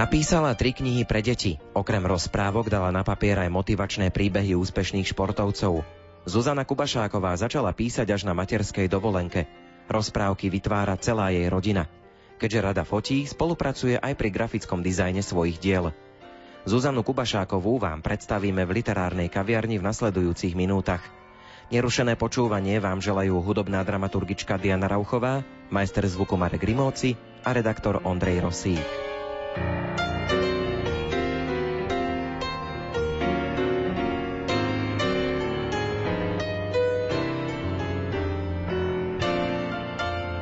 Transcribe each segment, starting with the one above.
Napísala tri knihy pre deti. Okrem rozprávok dala na papier aj motivačné príbehy úspešných športovcov. Zuzana Kubašáková začala písať až na materskej dovolenke. Rozprávky vytvára celá jej rodina. Keďže rada fotí, spolupracuje aj pri grafickom dizajne svojich diel. Zuzanu Kubašákovú vám predstavíme v literárnej kaviarni v nasledujúcich minútach. Nerušené počúvanie vám želajú hudobná dramaturgička Diana Rauchová, majster zvuku Marek Rimóci a redaktor Ondrej Rosík. Thank you.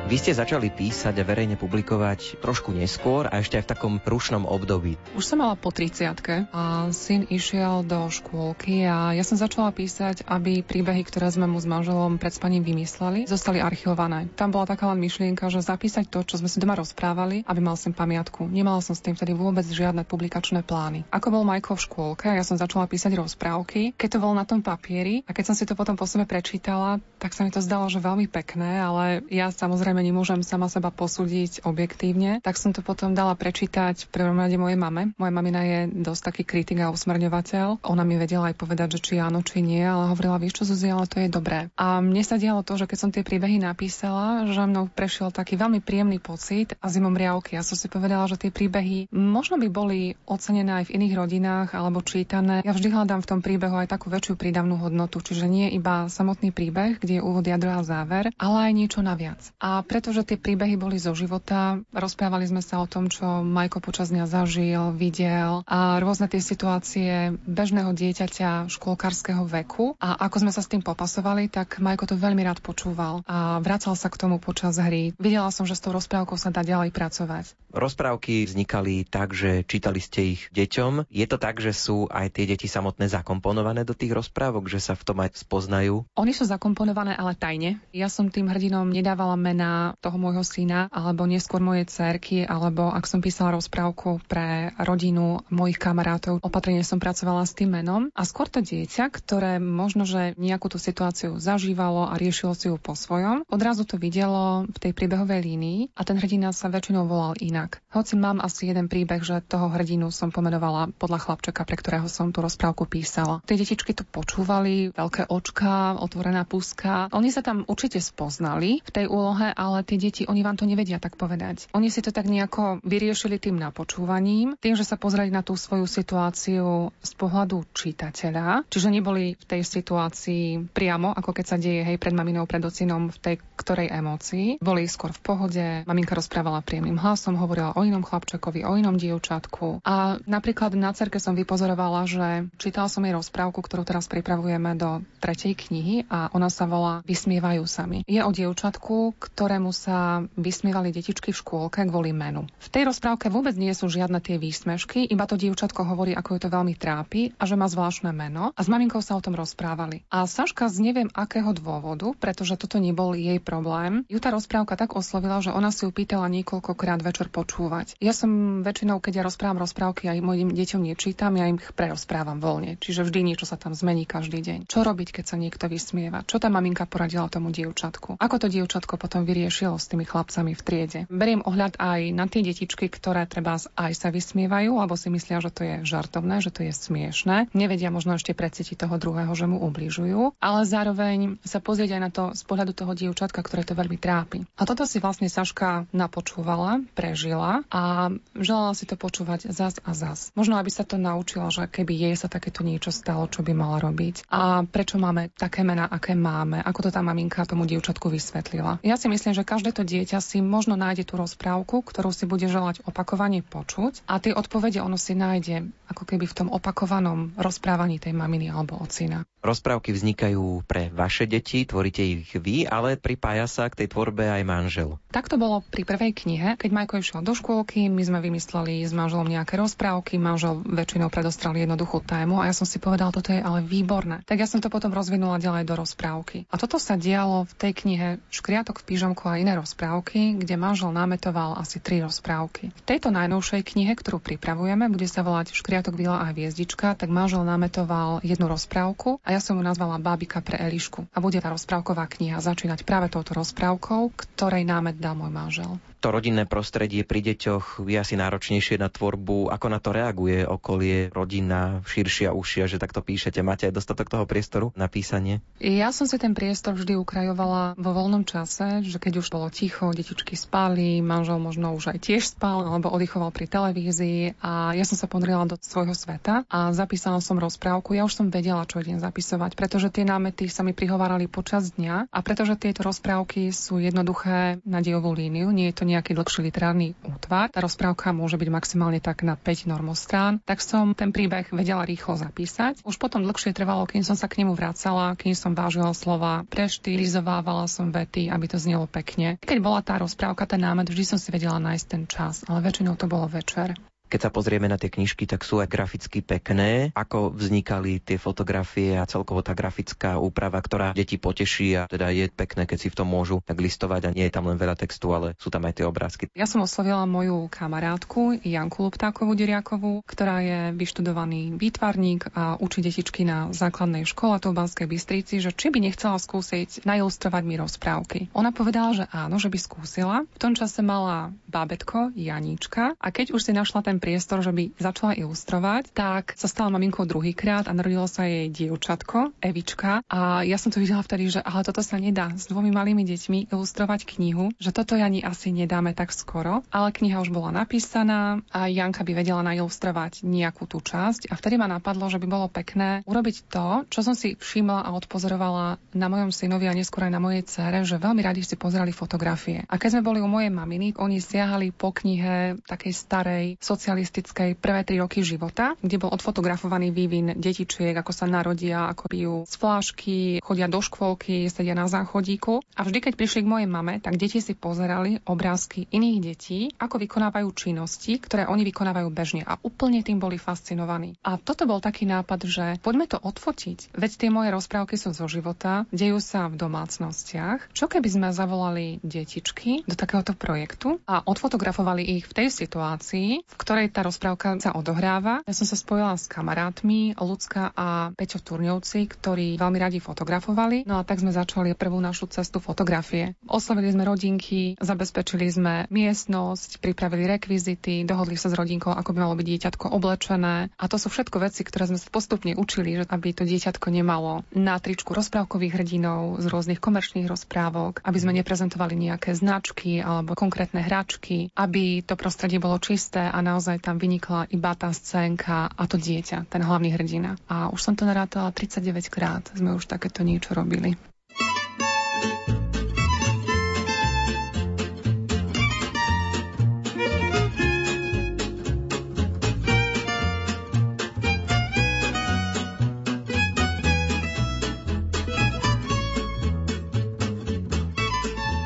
Vy ste začali písať a verejne publikovať trošku neskôr a ešte aj v takom rušnom období. Už som mala po 30 a syn išiel do škôlky a ja som začala písať, aby príbehy, ktoré sme mu s manželom pred spaním vymysleli, zostali archivované. Tam bola taká len myšlienka, že zapísať to, čo sme si doma rozprávali, aby mal sem pamiatku. Nemala som s tým vtedy vôbec žiadne publikačné plány. Ako bol Majko v škôlke, ja som začala písať rozprávky. Keď to bolo na tom papieri a keď som si to potom po sebe prečítala, tak sa mi to zdalo, že veľmi pekné, ale ja samozrejme samozrejme nemôžem sama seba posúdiť objektívne, tak som to potom dala prečítať v prvom rade mojej mame. Moja mamina je dosť taký kritik a usmerňovateľ. Ona mi vedela aj povedať, že či áno, či nie, ale hovorila, vieš čo, Zuzi, ale to je dobré. A mne sa dialo to, že keď som tie príbehy napísala, že mnou prešiel taký veľmi príjemný pocit a zimom riavky. Ja som si povedala, že tie príbehy možno by boli ocenené aj v iných rodinách alebo čítané. Ja vždy hľadám v tom príbehu aj takú väčšiu prídavnú hodnotu, čiže nie iba samotný príbeh, kde je úvod, jadro a záver, ale aj niečo naviac. A pretože tie príbehy boli zo života, rozprávali sme sa o tom, čo Majko počas dňa zažil, videl a rôzne tie situácie bežného dieťaťa škôlkarského veku. A ako sme sa s tým popasovali, tak Majko to veľmi rád počúval a vracal sa k tomu počas hry. Videla som, že s tou rozprávkou sa dá ďalej pracovať. Rozprávky vznikali tak, že čítali ste ich deťom. Je to tak, že sú aj tie deti samotné zakomponované do tých rozprávok, že sa v tom aj spoznajú? Oni sú zakomponované, ale tajne. Ja som tým hrdinom nedávala mená toho môjho syna, alebo neskôr mojej cerky, alebo ak som písala rozprávku pre rodinu mojich kamarátov, opatrne som pracovala s tým menom. A skôr to dieťa, ktoré možno, že nejakú tú situáciu zažívalo a riešilo si ju po svojom, odrazu to videlo v tej príbehovej línii a ten hrdina sa väčšinou volal inak. Hoci mám asi jeden príbeh, že toho hrdinu som pomenovala podľa chlapčeka, pre ktorého som tú rozprávku písala. Tie detičky to počúvali, veľké očka, otvorená puska. Oni sa tam určite spoznali v tej úlohe, ale tie deti, oni vám to nevedia tak povedať. Oni si to tak nejako vyriešili tým napočúvaním, tým, že sa pozreli na tú svoju situáciu z pohľadu čitateľa, čiže neboli v tej situácii priamo, ako keď sa deje hej pred maminou, pred ocinom v tej ktorej emócii. Boli skôr v pohode, maminka rozprávala príjemným hlasom, hovorila o inom chlapčekovi, o inom dievčatku. A napríklad na cerke som vypozorovala, že čítala som jej rozprávku, ktorú teraz pripravujeme do tretej knihy a ona sa volá Vysmievajú sa mi. Je o dievčatku, ktorému sa vysmievali detičky v škôlke kvôli menu. V tej rozprávke vôbec nie sú žiadne tie výsmešky, iba to dievčatko hovorí, ako ju to veľmi trápi a že má zvláštne meno a s maminkou sa o tom rozprávali. A Saška z neviem akého dôvodu, pretože toto nebol jej problém, ju tá rozprávka tak oslovila, že ona si ju pýtala niekoľkokrát večer počúvať. Ja som väčšinou, keď ja rozprávam rozprávky, aj mojim deťom nečítam, ja im ich prerozprávam voľne. Čiže vždy niečo sa tam zmení každý deň. Čo robiť, keď sa niekto vysmieva? Čo tá maminka poradila tomu dievčatku? Ako to dievčatko potom vyriešilo s tými chlapcami v triede? Beriem ohľad aj na tie detičky, ktoré treba aj sa vysmievajú, alebo si myslia, že to je žartovné, že to je smiešné. Nevedia možno ešte precítiť toho druhého, že mu ubližujú, ale zároveň sa pozrieť aj na to z pohľadu toho dievčatka, ktoré to veľmi trápi. A toto si vlastne Saška napočúvala, prežila a želala si to počúvať zas a zas. Možno, aby sa to naučila, že keby jej sa takéto niečo stalo, čo by mala robiť. A prečo máme také mená, aké máme, ako to tá maminka tomu dievčatku vysvetlila. Ja si myslím, že každé to dieťa si možno nájde tú rozprávku, ktorú si bude želať opakovane počuť a tie odpovede ono si nájde ako keby v tom opakovanom rozprávaní tej maminy alebo ocina. Rozprávky vznikajú pre vaše deti, tvoríte ich vy, ale pripája sa k tej tvorbe aj manžel. Tak to bolo pri prvej knihe, keď Majko išiel do škôlky, my sme vymysleli s manželom nejaké rozprávky, manžel väčšinou predostrel jednoduchú tému a ja som si povedal, toto je ale výborné. Tak ja som to potom rozvinula ďalej do rozprávky. A toto sa dialo v tej knihe Škriatok v pížomku a iné rozprávky, kde manžel námetoval asi tri rozprávky. V tejto najnovšej knihe, ktorú pripravujeme, bude sa volať Škriatok, Vila a hviezdička, tak manžel námetoval jednu rozprávku a ja som ju nazvala Bábika pre Elišku. A bude tá rozprávková kniha začínať práve touto rozprávkou, ktorej námet dal môj manžel. To rodinné prostredie pri deťoch je asi náročnejšie na tvorbu. Ako na to reaguje okolie, rodina, širšia, ušia, že takto píšete? Máte aj dostatok toho priestoru na písanie? Ja som si ten priestor vždy ukrajovala vo voľnom čase, že keď už bolo ticho, detičky spali, manžel možno už aj tiež spal alebo oddychoval pri televízii a ja som sa podrila do svojho sveta a zapísala som rozprávku. Ja už som vedela, čo idem zapisovať, pretože tie námety sa mi prihovárali počas dňa a pretože tieto rozprávky sú jednoduché na diovú líniu, nie je to nejaký dlhší literárny útvar. Tá rozprávka môže byť maximálne tak na 5 normostrán, tak som ten príbeh vedela rýchlo zapísať. Už potom dlhšie trvalo, kým som sa k nemu vracala, kým som vážila slova, preštilizovávala som vety, aby to znelo pekne. Keď bola tá rozprávka, ten námet, vždy som si vedela nájsť ten čas, ale väčšinou to bolo večer. Keď sa pozrieme na tie knižky, tak sú aj graficky pekné. Ako vznikali tie fotografie a celkovo tá grafická úprava, ktorá deti poteší a teda je pekné, keď si v tom môžu tak listovať a nie je tam len veľa textu, ale sú tam aj tie obrázky. Ja som oslovila moju kamarátku Janku Luptákovú Diriakovú, ktorá je vyštudovaný výtvarník a učí detičky na základnej škole tu v Banskej Bystrici, že či by nechcela skúsiť nailustrovať mi rozprávky. Ona povedala, že áno, že by skúsila. V tom čase mala bábetko Janíčka a keď už si našla ten priestor, že by začala ilustrovať, tak sa stala maminkou druhýkrát a narodilo sa jej dievčatko, Evička. A ja som to videla vtedy, že ale toto sa nedá s dvomi malými deťmi ilustrovať knihu, že toto ani asi nedáme tak skoro. Ale kniha už bola napísaná a Janka by vedela nailustrovať nejakú tú časť. A vtedy ma napadlo, že by bolo pekné urobiť to, čo som si všimla a odpozorovala na mojom synovi a neskôr aj na mojej cere, že veľmi radi si pozerali fotografie. A keď sme boli u mojej maminy, oni siahali po knihe takej starej sociálnej socialistickej prvé tri roky života, kde bol odfotografovaný vývin detičiek, ako sa narodia, ako pijú z flášky, chodia do škôlky, sedia na záchodíku. A vždy, keď prišli k mojej mame, tak deti si pozerali obrázky iných detí, ako vykonávajú činnosti, ktoré oni vykonávajú bežne a úplne tým boli fascinovaní. A toto bol taký nápad, že poďme to odfotiť. Veď tie moje rozprávky sú zo života, dejú sa v domácnostiach. Čo keby sme zavolali detičky do takéhoto projektu a odfotografovali ich v tej situácii, v ktorej ktorej tá rozprávka sa odohráva. Ja som sa spojila s kamarátmi Lucka a Peťo Turňovci, ktorí veľmi radi fotografovali. No a tak sme začali prvú našu cestu fotografie. Oslovili sme rodinky, zabezpečili sme miestnosť, pripravili rekvizity, dohodli sa s rodinkou, ako by malo byť dieťatko oblečené. A to sú všetko veci, ktoré sme postupne učili, aby to dieťatko nemalo na tričku rozprávkových hrdinov z rôznych komerčných rozprávok, aby sme neprezentovali nejaké značky alebo konkrétne hračky, aby to prostredie bolo čisté a naozaj naozaj tam vynikla iba tá scénka a to dieťa, ten hlavný hrdina. A už som to narátala 39 krát, sme už takéto niečo robili.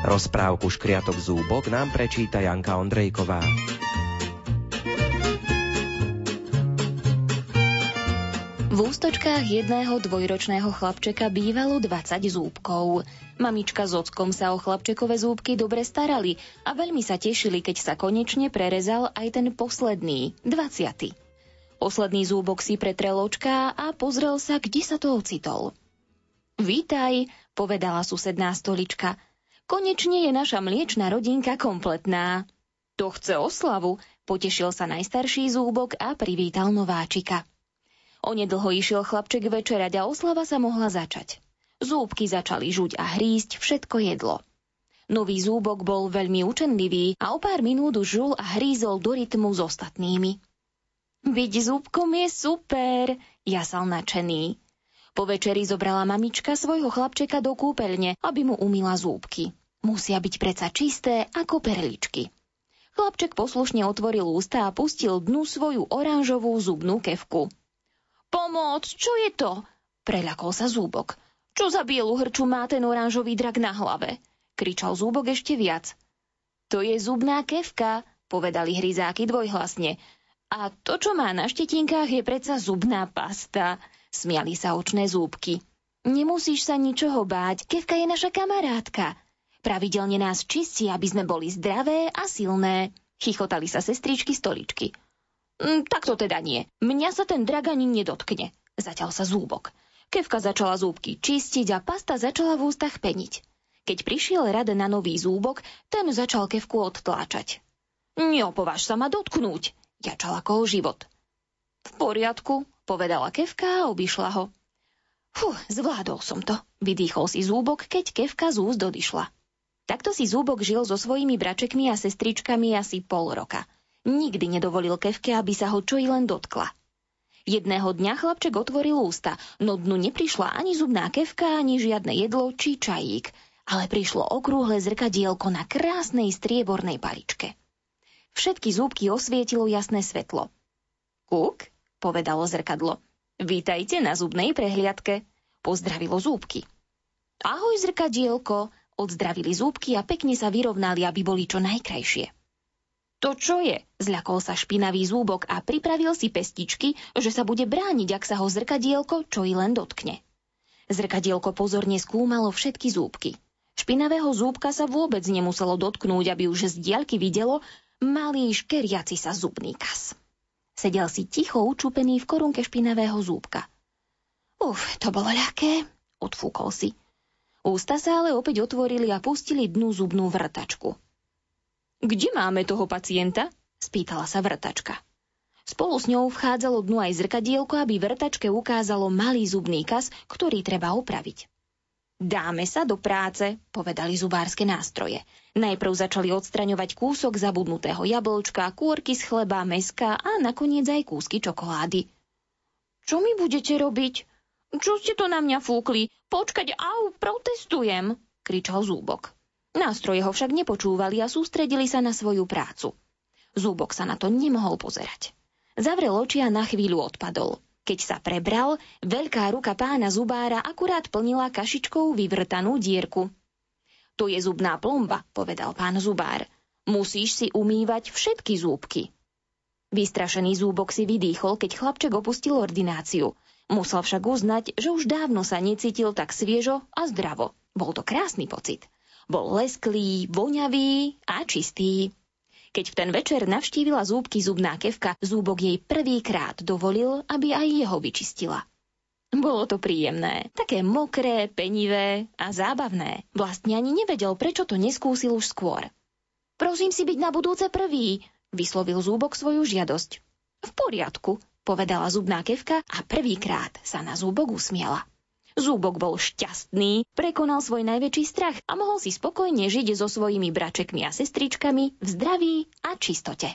Rozprávku Škriatok zúbok nám prečíta Janka Ondrejková. V ústočkách jedného dvojročného chlapčeka bývalo 20 zúbkov. Mamička s ockom sa o chlapčekové zúbky dobre starali a veľmi sa tešili, keď sa konečne prerezal aj ten posledný, 20. Posledný zúbok si pretrel očká a pozrel sa, kde sa to ocitol. Vítaj, povedala susedná stolička. Konečne je naša mliečna rodinka kompletná. To chce oslavu, potešil sa najstarší zúbok a privítal nováčika. Onedlho išiel chlapček večerať a oslava sa mohla začať. Zúbky začali žuť a hrísť všetko jedlo. Nový zúbok bol veľmi učenlivý a o pár minút už žul a hrízol do rytmu s ostatnými. Byť zúbkom je super, jasal nadšený. Po večeri zobrala mamička svojho chlapčeka do kúpeľne, aby mu umila zúbky. Musia byť preca čisté ako perličky. Chlapček poslušne otvoril ústa a pustil dnu svoju oranžovú zubnú kevku. Pomoc, čo je to? Preľakol sa zúbok. Čo za bielu hrču má ten oranžový drak na hlave? Kričal zúbok ešte viac. To je zubná kevka, povedali hryzáky dvojhlasne. A to, čo má na štetinkách, je predsa zubná pasta. Smiali sa očné zúbky. Nemusíš sa ničoho báť, kevka je naša kamarátka. Pravidelne nás čistí, aby sme boli zdravé a silné. Chichotali sa sestričky stoličky. Mm, tak to teda nie. Mňa sa ten drak ani nedotkne. Zaťal sa zúbok. Kevka začala zúbky čistiť a pasta začala v ústach peniť. Keď prišiel rad na nový zúbok, ten začal kevku odtláčať. Neopováž sa ma dotknúť, jačal ako o život. V poriadku, povedala kevka a obišla ho. Fú, zvládol som to, vydýchol si zúbok, keď kevka z úst odišla. Takto si zúbok žil so svojimi bračekmi a sestričkami asi pol roka. Nikdy nedovolil kevke, aby sa ho čo i len dotkla. Jedného dňa chlapček otvoril ústa, no dnu neprišla ani zubná kevka, ani žiadne jedlo či čajík, ale prišlo okrúhle zrkadielko na krásnej striebornej paličke. Všetky zúbky osvietilo jasné svetlo. Kuk, povedalo zrkadlo. Vítajte na zubnej prehliadke, pozdravilo zúbky. Ahoj zrkadielko, odzdravili zúbky a pekne sa vyrovnali, aby boli čo najkrajšie. To čo je? Zľakol sa špinavý zúbok a pripravil si pestičky, že sa bude brániť, ak sa ho zrkadielko čo i len dotkne. Zrkadielko pozorne skúmalo všetky zúbky. Špinavého zúbka sa vôbec nemuselo dotknúť, aby už z diaľky videlo malý škeriaci sa zubný kas. Sedel si ticho učúpený v korunke špinavého zúbka. Uf, to bolo ľahké, odfúkol si. Ústa sa ale opäť otvorili a pustili dnu zubnú vrtačku. Kde máme toho pacienta? spýtala sa vrtačka. Spolu s ňou vchádzalo dnu aj zrkadielko, aby vrtačke ukázalo malý zubný kas, ktorý treba opraviť. Dáme sa do práce, povedali zubárske nástroje. Najprv začali odstraňovať kúsok zabudnutého jablčka, kôrky z chleba, meska a nakoniec aj kúsky čokolády. Čo mi budete robiť? Čo ste to na mňa fúkli? Počkať, au, protestujem, kričal zúbok. Nástroje ho však nepočúvali a sústredili sa na svoju prácu. Zúbok sa na to nemohol pozerať. Zavrel oči a na chvíľu odpadol. Keď sa prebral, veľká ruka pána zubára akurát plnila kašičkou vyvrtanú dierku. To je zubná plomba, povedal pán zubár. Musíš si umývať všetky zúbky. Vystrašený zúbok si vydýchol, keď chlapček opustil ordináciu. Musel však uznať, že už dávno sa necítil tak sviežo a zdravo. Bol to krásny pocit. Bol lesklý, voňavý a čistý. Keď v ten večer navštívila zúbky zubná kevka, zúbok jej prvýkrát dovolil, aby aj jeho vyčistila. Bolo to príjemné, také mokré, penivé a zábavné. Vlastne ani nevedel, prečo to neskúsil už skôr. Prosím si byť na budúce prvý, vyslovil zúbok svoju žiadosť. V poriadku, povedala zubná kevka a prvýkrát sa na zúbok usmiela. Zúbok bol šťastný, prekonal svoj najväčší strach a mohol si spokojne žiť so svojimi bračekmi a sestričkami v zdraví a čistote.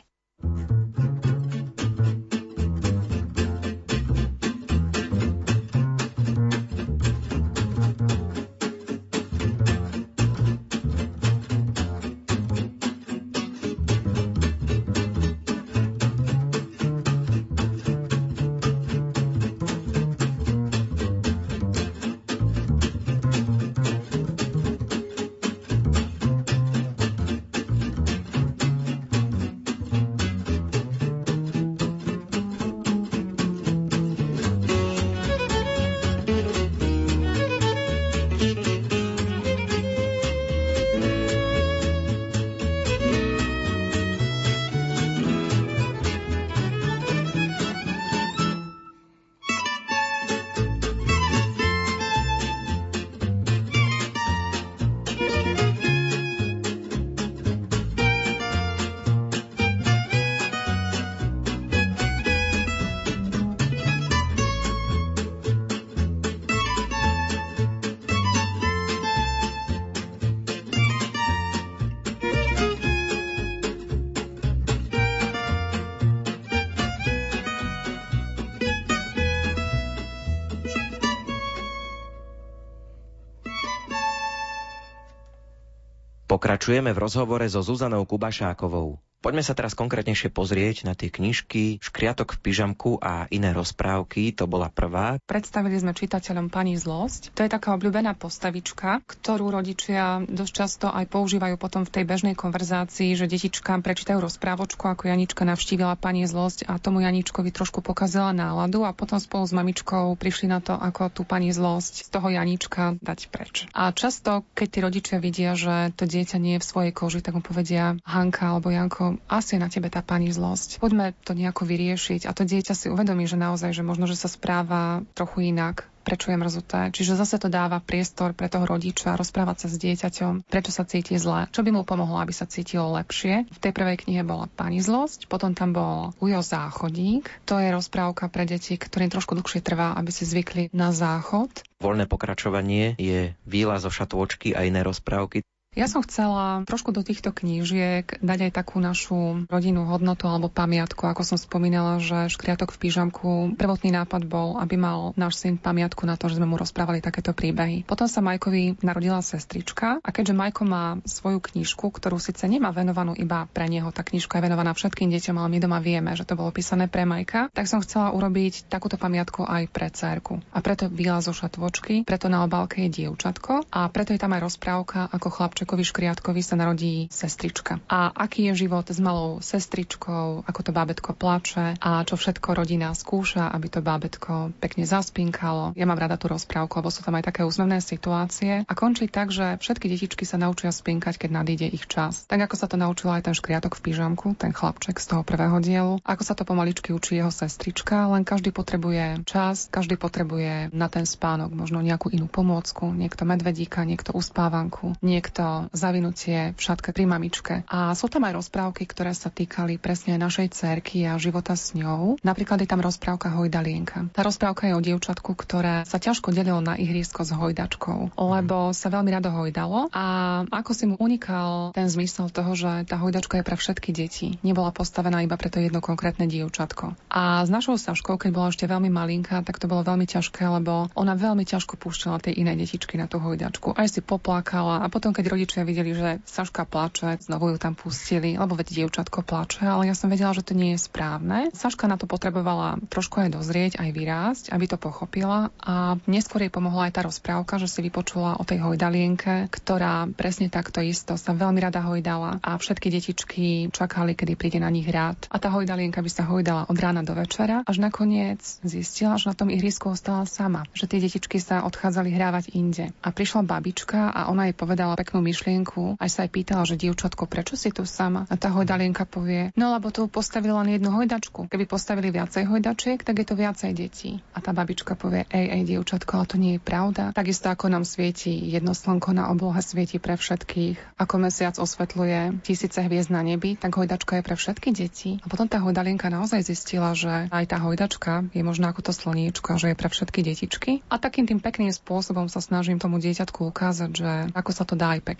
Pokračujeme v rozhovore so Zuzanou Kubašákovou. Poďme sa teraz konkrétnejšie pozrieť na tie knižky Škriatok v pyžamku a iné rozprávky. To bola prvá. Predstavili sme čitateľom pani Zlosť. To je taká obľúbená postavička, ktorú rodičia dosť často aj používajú potom v tej bežnej konverzácii, že detičkám prečítajú rozprávočku, ako Janička navštívila pani Zlosť a tomu Janičkovi trošku pokazila náladu a potom spolu s mamičkou prišli na to, ako tú pani Zlosť z toho Janička dať preč. A často, keď tí rodičia vidia, že to dieťa nie je v svojej koži, tak mu povedia Hanka alebo Janko, asi je na tebe tá pani zlosť. Poďme to nejako vyriešiť a to dieťa si uvedomí, že naozaj, že možno, že sa správa trochu inak, prečo je mrzuté. Čiže zase to dáva priestor pre toho rodiča rozprávať sa s dieťaťom, prečo sa cíti zle, čo by mu pomohlo, aby sa cítilo lepšie. V tej prvej knihe bola Pani zlosť, potom tam bol Ujo záchodník. To je rozprávka pre deti, ktorým trošku dlhšie trvá, aby si zvykli na záchod. Voľné pokračovanie je výlaz zo šatôčky a iné rozprávky. Ja som chcela trošku do týchto knížiek dať aj takú našu rodinnú hodnotu alebo pamiatku. Ako som spomínala, že škriatok v pížamku, prvotný nápad bol, aby mal náš syn pamiatku na to, že sme mu rozprávali takéto príbehy. Potom sa Majkovi narodila sestrička a keďže Majko má svoju knižku, ktorú síce nemá venovanú iba pre neho, tá knižka je venovaná všetkým deťom, ale my doma vieme, že to bolo písané pre Majka, tak som chcela urobiť takúto pamiatku aj pre cerku. A preto výlaz zo šatvočky, preto na obálke je dievčatko a preto je tam aj rozprávka, ako chlap Ševčekovi Škriatkovi sa narodí sestrička. A aký je život s malou sestričkou, ako to bábetko plače a čo všetko rodina skúša, aby to bábetko pekne zaspinkalo. Ja mám rada tú rozprávku, lebo sú tam aj také úsmevné situácie a končí tak, že všetky detičky sa naučia spinkať, keď nadíde ich čas. Tak ako sa to naučila aj ten škriatok v pyžamku, ten chlapček z toho prvého dielu, ako sa to pomaličky učí jeho sestrička, len každý potrebuje čas, každý potrebuje na ten spánok možno nejakú inú pomôcku, niekto medvedíka, niekto uspávanku, niekto zavinutie v šatke pri mamičke. A sú tam aj rozprávky, ktoré sa týkali presne našej cerky a života s ňou. Napríklad je tam rozprávka Hojdalienka. Tá rozprávka je o dievčatku, ktoré sa ťažko delilo na ihrisko s hojdačkou, lebo sa veľmi rado hojdalo a ako si mu unikal ten zmysel toho, že tá hojdačka je pre všetky deti. Nebola postavená iba pre to jedno konkrétne dievčatko. A s našou Saškou, keď bola ešte veľmi malinká, tak to bolo veľmi ťažké, lebo ona veľmi ťažko púšťala tie iné detičky na tú hojdačku. Aj si poplákala a potom, keď rodičia videli, že Saška plače, znovu ju tam pustili, lebo veď dievčatko plače, ale ja som vedela, že to nie je správne. Saška na to potrebovala trošku aj dozrieť, aj vyrásť, aby to pochopila a neskôr jej pomohla aj tá rozprávka, že si vypočula o tej hojdalienke, ktorá presne takto isto sa veľmi rada hojdala a všetky detičky čakali, kedy príde na nich rád. A tá hojdalienka by sa hojdala od rána do večera, až nakoniec zistila, že na tom ihrisku ostala sama, že tie detičky sa odchádzali hrávať inde. A prišla babička a ona jej povedala peknú myšlienku. Aj sa aj pýtala, že dievčatko, prečo si tu sama? A tá hojdalienka povie, no lebo tu postavili len jednu hojdačku. Keby postavili viacej hojdačiek, tak je to viacej detí. A tá babička povie, ej, ej, dievčatko, ale to nie je pravda. Takisto ako nám svieti jedno slnko na oblohe svieti pre všetkých, ako mesiac osvetľuje tisíce hviezd na nebi, tak hojdačka je pre všetky deti. A potom tá hojdalienka naozaj zistila, že aj tá hojdačka je možno ako to slniečko, že je pre všetky detičky. A takým tým pekným spôsobom sa snažím tomu dieťatku ukázať, že ako sa to dá aj pekne.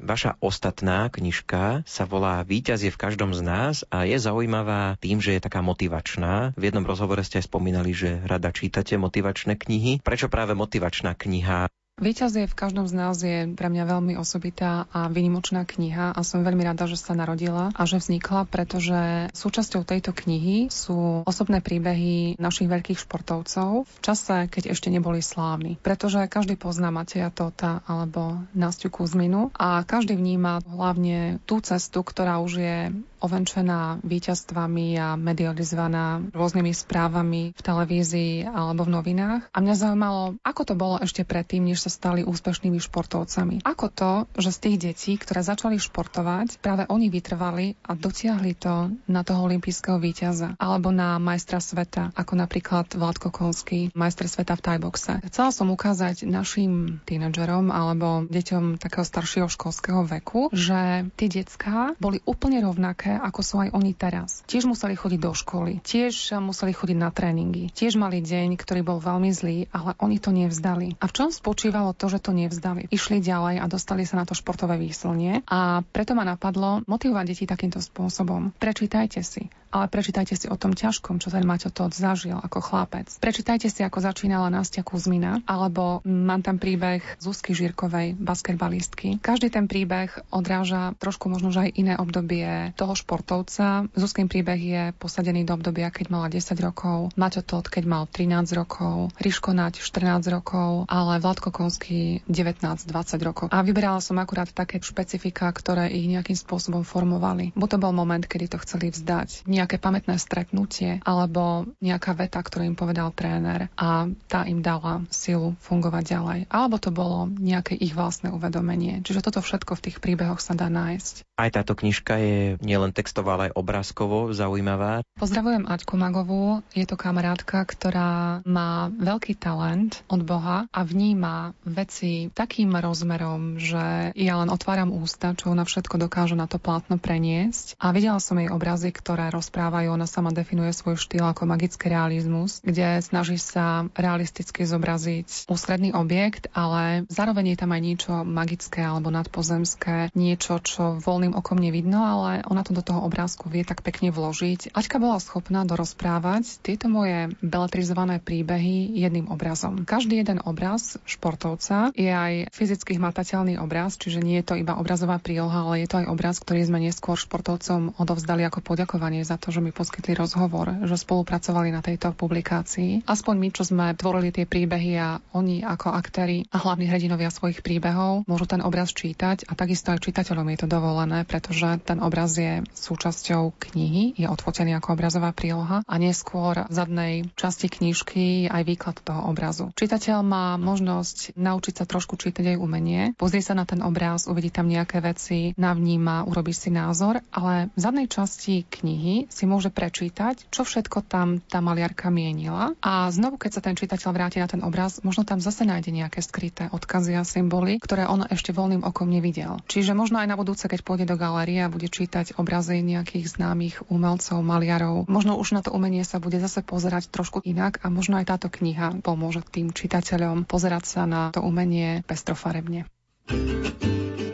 Vaša ostatná knižka sa volá Výťaz je v každom z nás a je zaujímavá tým, že je taká motivačná. V jednom rozhovore ste aj spomínali, že rada čítate motivačné knihy. Prečo práve motivačná kniha? Výťaz je v každom z nás je pre mňa veľmi osobitá a vynimočná kniha a som veľmi rada, že sa narodila a že vznikla, pretože súčasťou tejto knihy sú osobné príbehy našich veľkých športovcov v čase, keď ešte neboli slávni. Pretože každý pozná Mateja Tota alebo Nastiu Kuzminu a každý vníma hlavne tú cestu, ktorá už je ovenčená víťazstvami a medializovaná rôznymi správami v televízii alebo v novinách. A mňa zaujímalo, ako to bolo ešte predtým, než sa stali úspešnými športovcami. Ako to, že z tých detí, ktoré začali športovať, práve oni vytrvali a dotiahli to na toho olympijského víťaza alebo na majstra sveta, ako napríklad Vládko Kolský, majster sveta v tajboxe. Chcela som ukázať našim tínedžerom alebo deťom takého staršieho školského veku, že tie detská boli úplne rovnaké také, ako sú aj oni teraz. Tiež museli chodiť do školy, tiež museli chodiť na tréningy, tiež mali deň, ktorý bol veľmi zlý, ale oni to nevzdali. A v čom spočívalo to, že to nevzdali? Išli ďalej a dostali sa na to športové výslnie a preto ma napadlo motivovať deti takýmto spôsobom. Prečítajte si ale prečítajte si o tom ťažkom, čo ten Maťo Todd zažil ako chlapec. Prečítajte si, ako začínala Nastia Kuzmina, alebo mám tam príbeh Zuzky Žírkovej, basketbalistky. Každý ten príbeh odráža trošku možno aj iné obdobie toho športovca. Zuzkin príbeh je posadený do obdobia, keď mala 10 rokov, Maťo Todd, keď mal 13 rokov, Ríško Nať 14 rokov, ale Vladko Konský 19-20 rokov. A vyberala som akurát také špecifika, ktoré ich nejakým spôsobom formovali. Bo to bol moment, kedy to chceli vzdať. Nejaké pamätné stretnutie alebo nejaká veta, ktorú im povedal tréner a tá im dala silu fungovať ďalej. Alebo to bolo nejaké ich vlastné uvedomenie. Čiže toto všetko v tých príbehoch sa dá nájsť. Aj táto knižka je nielen nielen textovo, ale aj obrázkovo zaujímavá. Pozdravujem Aťku Magovú. Je to kamarátka, ktorá má veľký talent od Boha a vníma veci takým rozmerom, že ja len otváram ústa, čo ona všetko dokáže na to plátno preniesť. A videla som jej obrazy, ktoré rozprávajú. Ona sama definuje svoj štýl ako magický realizmus, kde snaží sa realisticky zobraziť ústredný objekt, ale zároveň je tam aj niečo magické alebo nadpozemské, niečo, čo voľným okom nevidno, ale ona to do toho obrázku vie tak pekne vložiť. Aťka bola schopná dorozprávať tieto moje beletrizované príbehy jedným obrazom. Každý jeden obraz športovca je aj fyzicky hmatateľný obraz, čiže nie je to iba obrazová príloha, ale je to aj obraz, ktorý sme neskôr športovcom odovzdali ako poďakovanie za to, že mi poskytli rozhovor, že spolupracovali na tejto publikácii. Aspoň my, čo sme tvorili tie príbehy a oni ako aktéri a hlavní hrdinovia svojich príbehov môžu ten obraz čítať a takisto aj čitateľom je to dovolené, pretože ten obraz je súčasťou knihy, je odfotený ako obrazová príloha a neskôr v zadnej časti knižky aj výklad toho obrazu. Čitateľ má možnosť naučiť sa trošku čítať aj umenie, pozrie sa na ten obraz, uvidí tam nejaké veci, navníma, urobí si názor, ale v zadnej časti knihy si môže prečítať, čo všetko tam tá maliarka mienila a znovu, keď sa ten čitateľ vráti na ten obraz, možno tam zase nájde nejaké skryté odkazy a symboly, ktoré on ešte voľným okom nevidel. Čiže možno aj na budúce, keď pôjde do galérie a bude čítať obrazy nejakých známych umelcov, maliarov, možno už na to umenie sa bude zase pozerať trošku inak a možno aj táto kniha pomôže tým čitateľom pozerať sa na to umenie pestrofarebne. thank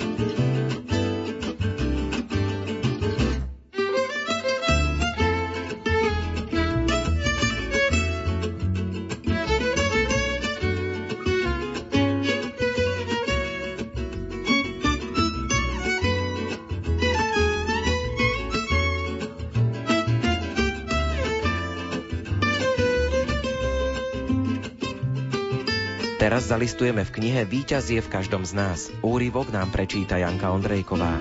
Teraz zalistujeme v knihe Výťaz je v každom z nás. Úryvok nám prečíta Janka Ondrejková.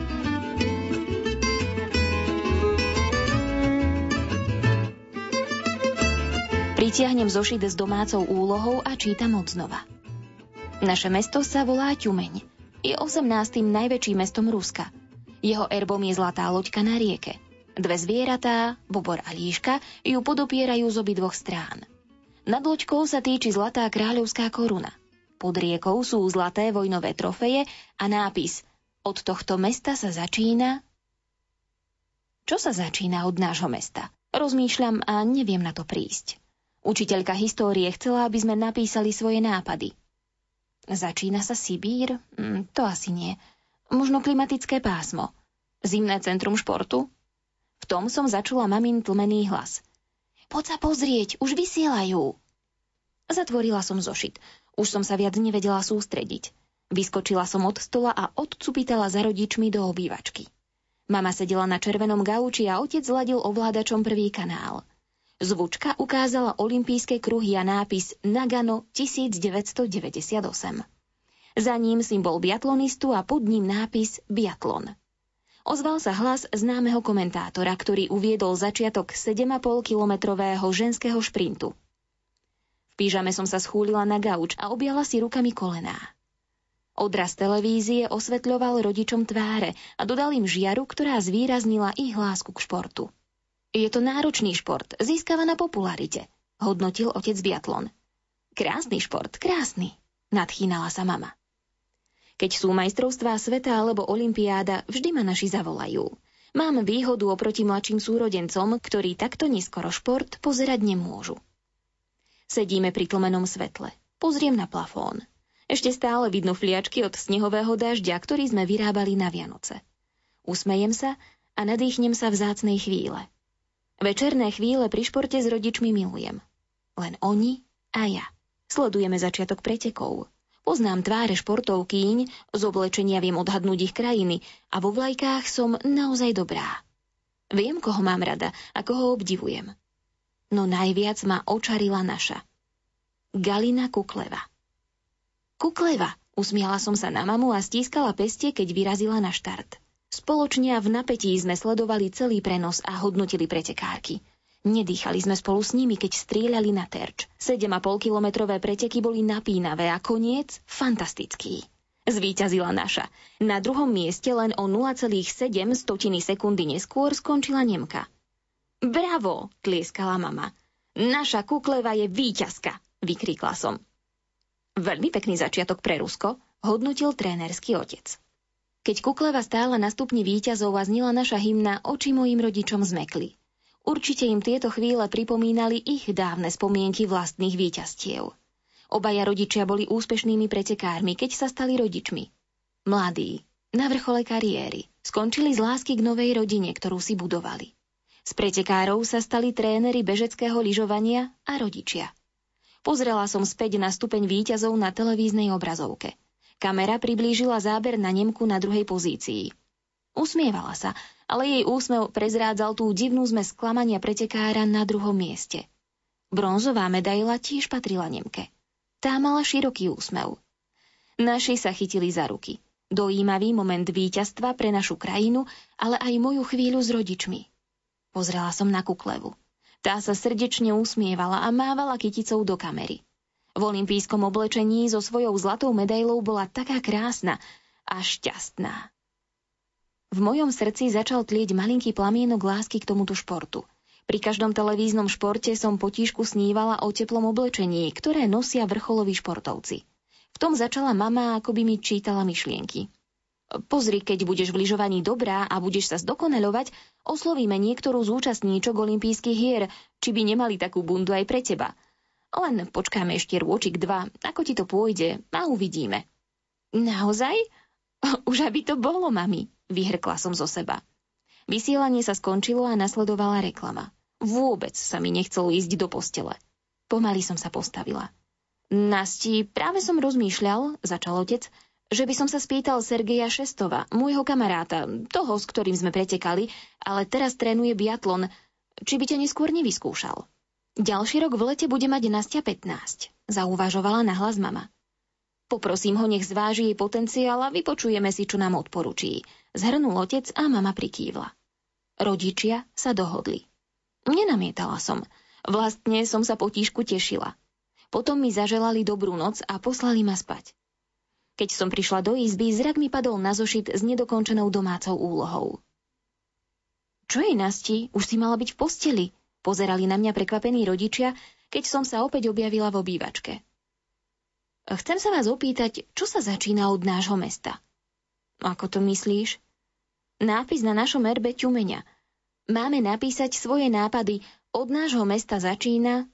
Pritiahnem zošit s domácou úlohou a čítam od znova. Naše mesto sa volá Ťumeň. Je 18. najväčším mestom Ruska. Jeho erbom je zlatá loďka na rieke. Dve zvieratá, bobor a líška, ju podopierajú z obidvoch strán – nad loďkou sa týči zlatá kráľovská koruna. Pod riekou sú zlaté vojnové trofeje a nápis Od tohto mesta sa začína... Čo sa začína od nášho mesta? Rozmýšľam a neviem na to prísť. Učiteľka histórie chcela, aby sme napísali svoje nápady. Začína sa Sibír? Mm, to asi nie. Možno klimatické pásmo. Zimné centrum športu? V tom som začula mamin tlmený hlas – Poď sa pozrieť, už vysielajú. Zatvorila som zošit. Už som sa viac nevedela sústrediť. Vyskočila som od stola a odcupitala za rodičmi do obývačky. Mama sedela na červenom gauči a otec zladil ovládačom prvý kanál. Zvučka ukázala olympijské kruhy a nápis Nagano 1998. Za ním symbol biatlonistu a pod ním nápis Biatlon. Ozval sa hlas známeho komentátora, ktorý uviedol začiatok 7,5-kilometrového ženského šprintu. V pížame som sa schúlila na gauč a objala si rukami kolená. Odraz televízie osvetľoval rodičom tváre a dodal im žiaru, ktorá zvýraznila ich lásku k športu. Je to náročný šport, získava na popularite, hodnotil otec biatlon. Krásny šport, krásny, nadchýnala sa mama. Keď sú majstrovstvá sveta alebo olimpiáda, vždy ma naši zavolajú. Mám výhodu oproti mladším súrodencom, ktorí takto neskoro šport pozerať nemôžu. Sedíme pri tlmenom svetle. Pozriem na plafón. Ešte stále vidno fliačky od snehového dažďa, ktorý sme vyrábali na Vianoce. Usmejem sa a nadýchnem sa vzácnej chvíle. Večerné chvíle pri športe s rodičmi milujem. Len oni a ja. Sledujeme začiatok pretekov. Poznám tváre športovkýň, z oblečenia viem odhadnúť ich krajiny a vo vlajkách som naozaj dobrá. Viem, koho mám rada a koho obdivujem. No najviac ma očarila naša. Galina Kukleva. Kukleva, usmiala som sa na mamu a stískala pestie, keď vyrazila na štart. Spoločne a v napätí sme sledovali celý prenos a hodnotili pretekárky – Nedýchali sme spolu s nimi, keď strieľali na terč. 7,5 kilometrové preteky boli napínavé a koniec fantastický. Zvíťazila naša. Na druhom mieste len o 0,7 sekundy neskôr skončila Nemka. Bravo, tlieskala mama. Naša kukleva je víťazka, vykríkla som. Veľmi pekný začiatok pre Rusko, hodnotil trénerský otec. Keď Kukleva stála na stupni víťazov a znila naša hymna, oči mojim rodičom zmekli. Určite im tieto chvíle pripomínali ich dávne spomienky vlastných víťazstiev. Obaja rodičia boli úspešnými pretekármi, keď sa stali rodičmi. Mladí, na vrchole kariéry, skončili z lásky k novej rodine, ktorú si budovali. Z pretekárov sa stali tréneri bežeckého lyžovania a rodičia. Pozrela som späť na stupeň výťazov na televíznej obrazovke. Kamera priblížila záber na Nemku na druhej pozícii. Usmievala sa, ale jej úsmev prezrádzal tú divnú zmes sklamania pretekára na druhom mieste. Bronzová medaila tiež patrila Nemke. Tá mala široký úsmev. Naši sa chytili za ruky. Dojímavý moment víťazstva pre našu krajinu, ale aj moju chvíľu s rodičmi. Pozrela som na Kuklevu. Tá sa srdečne usmievala a mávala kyticou do kamery. V olympijskom oblečení so svojou zlatou medailou bola taká krásna a šťastná. V mojom srdci začal tlieť malinký plamienok lásky k tomuto športu – pri každom televíznom športe som potížku snívala o teplom oblečení, ktoré nosia vrcholoví športovci. V tom začala mama, ako by mi čítala myšlienky. Pozri, keď budeš v lyžovaní dobrá a budeš sa zdokonaľovať, oslovíme niektorú z účastníčok olympijských hier, či by nemali takú bundu aj pre teba. Len počkáme ešte rôčik dva, ako ti to pôjde a uvidíme. Naozaj? Už aby to bolo, mami, vyhrkla som zo seba. Vysielanie sa skončilo a nasledovala reklama. Vôbec sa mi nechcelo ísť do postele. Pomaly som sa postavila. Nasti, práve som rozmýšľal, začal otec, že by som sa spýtal Sergeja Šestova, môjho kamaráta, toho, s ktorým sme pretekali, ale teraz trénuje biatlon, či by ťa neskôr nevyskúšal. Ďalší rok v lete bude mať Nastia 15, zauvažovala nahlas mama. Poprosím ho, nech zváži jej potenciál a vypočujeme si, čo nám odporúčí. Zhrnul otec a mama prikývla. Rodičia sa dohodli. Nenamietala som. Vlastne som sa potížku tešila. Potom mi zaželali dobrú noc a poslali ma spať. Keď som prišla do izby, zrak mi padol na zošit s nedokončenou domácou úlohou. Čo je Nasti? Už si mala byť v posteli. Pozerali na mňa prekvapení rodičia, keď som sa opäť objavila v obývačke. Chcem sa vás opýtať, čo sa začína od nášho mesta? Ako to myslíš? Nápis na našom erbe ťumenia. Máme napísať svoje nápady. Od nášho mesta začína...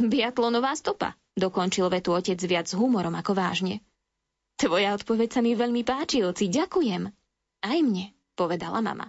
Biatlonová stopa, dokončil vetu otec viac s humorom ako vážne. Tvoja odpoveď sa mi veľmi páči, oci, ďakujem. Aj mne, povedala mama.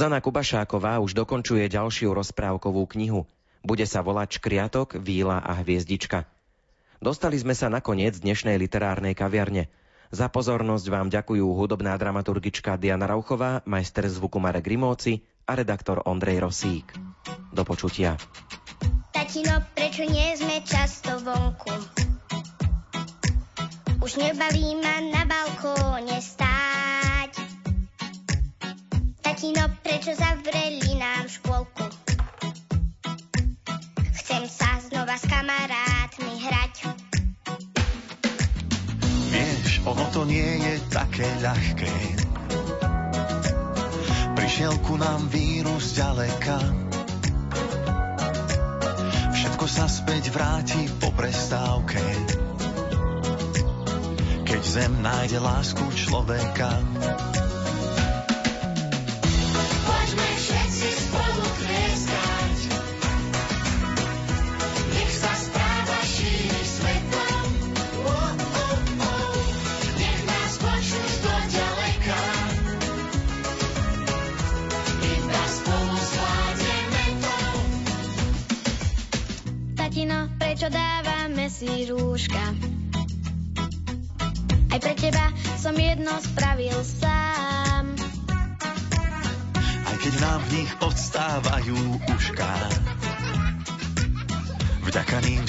Zuzana Kubašáková už dokončuje ďalšiu rozprávkovú knihu. Bude sa volať Škriatok, Víla a Hviezdička. Dostali sme sa na koniec dnešnej literárnej kaviarne. Za pozornosť vám ďakujú hudobná dramaturgička Diana Rauchová, majster zvuku Marek Rimóci a redaktor Ondrej Rosík. Do počutia. Tatino, prečo nie sme často vonku? Už nebaví ma na balkóne stáť tatino, prečo zavreli nám škôlku? Chcem sa znova s kamarátmi hrať. Vieš, ono to nie je také ľahké. Prišiel ku nám vírus ďaleka. Všetko sa späť vráti po prestávke. Keď zem nájde lásku človeka.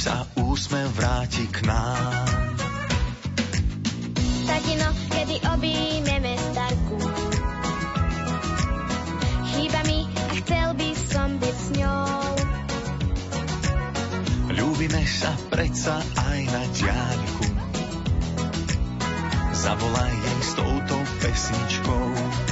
Sa úsmev vráti k nám. Tatino, kedy objímeme starku, chýba mi a chcel by som byť s ňou. Ľúbime sa predsa aj na diaľku. Zavolaj jej s touto pesničkou.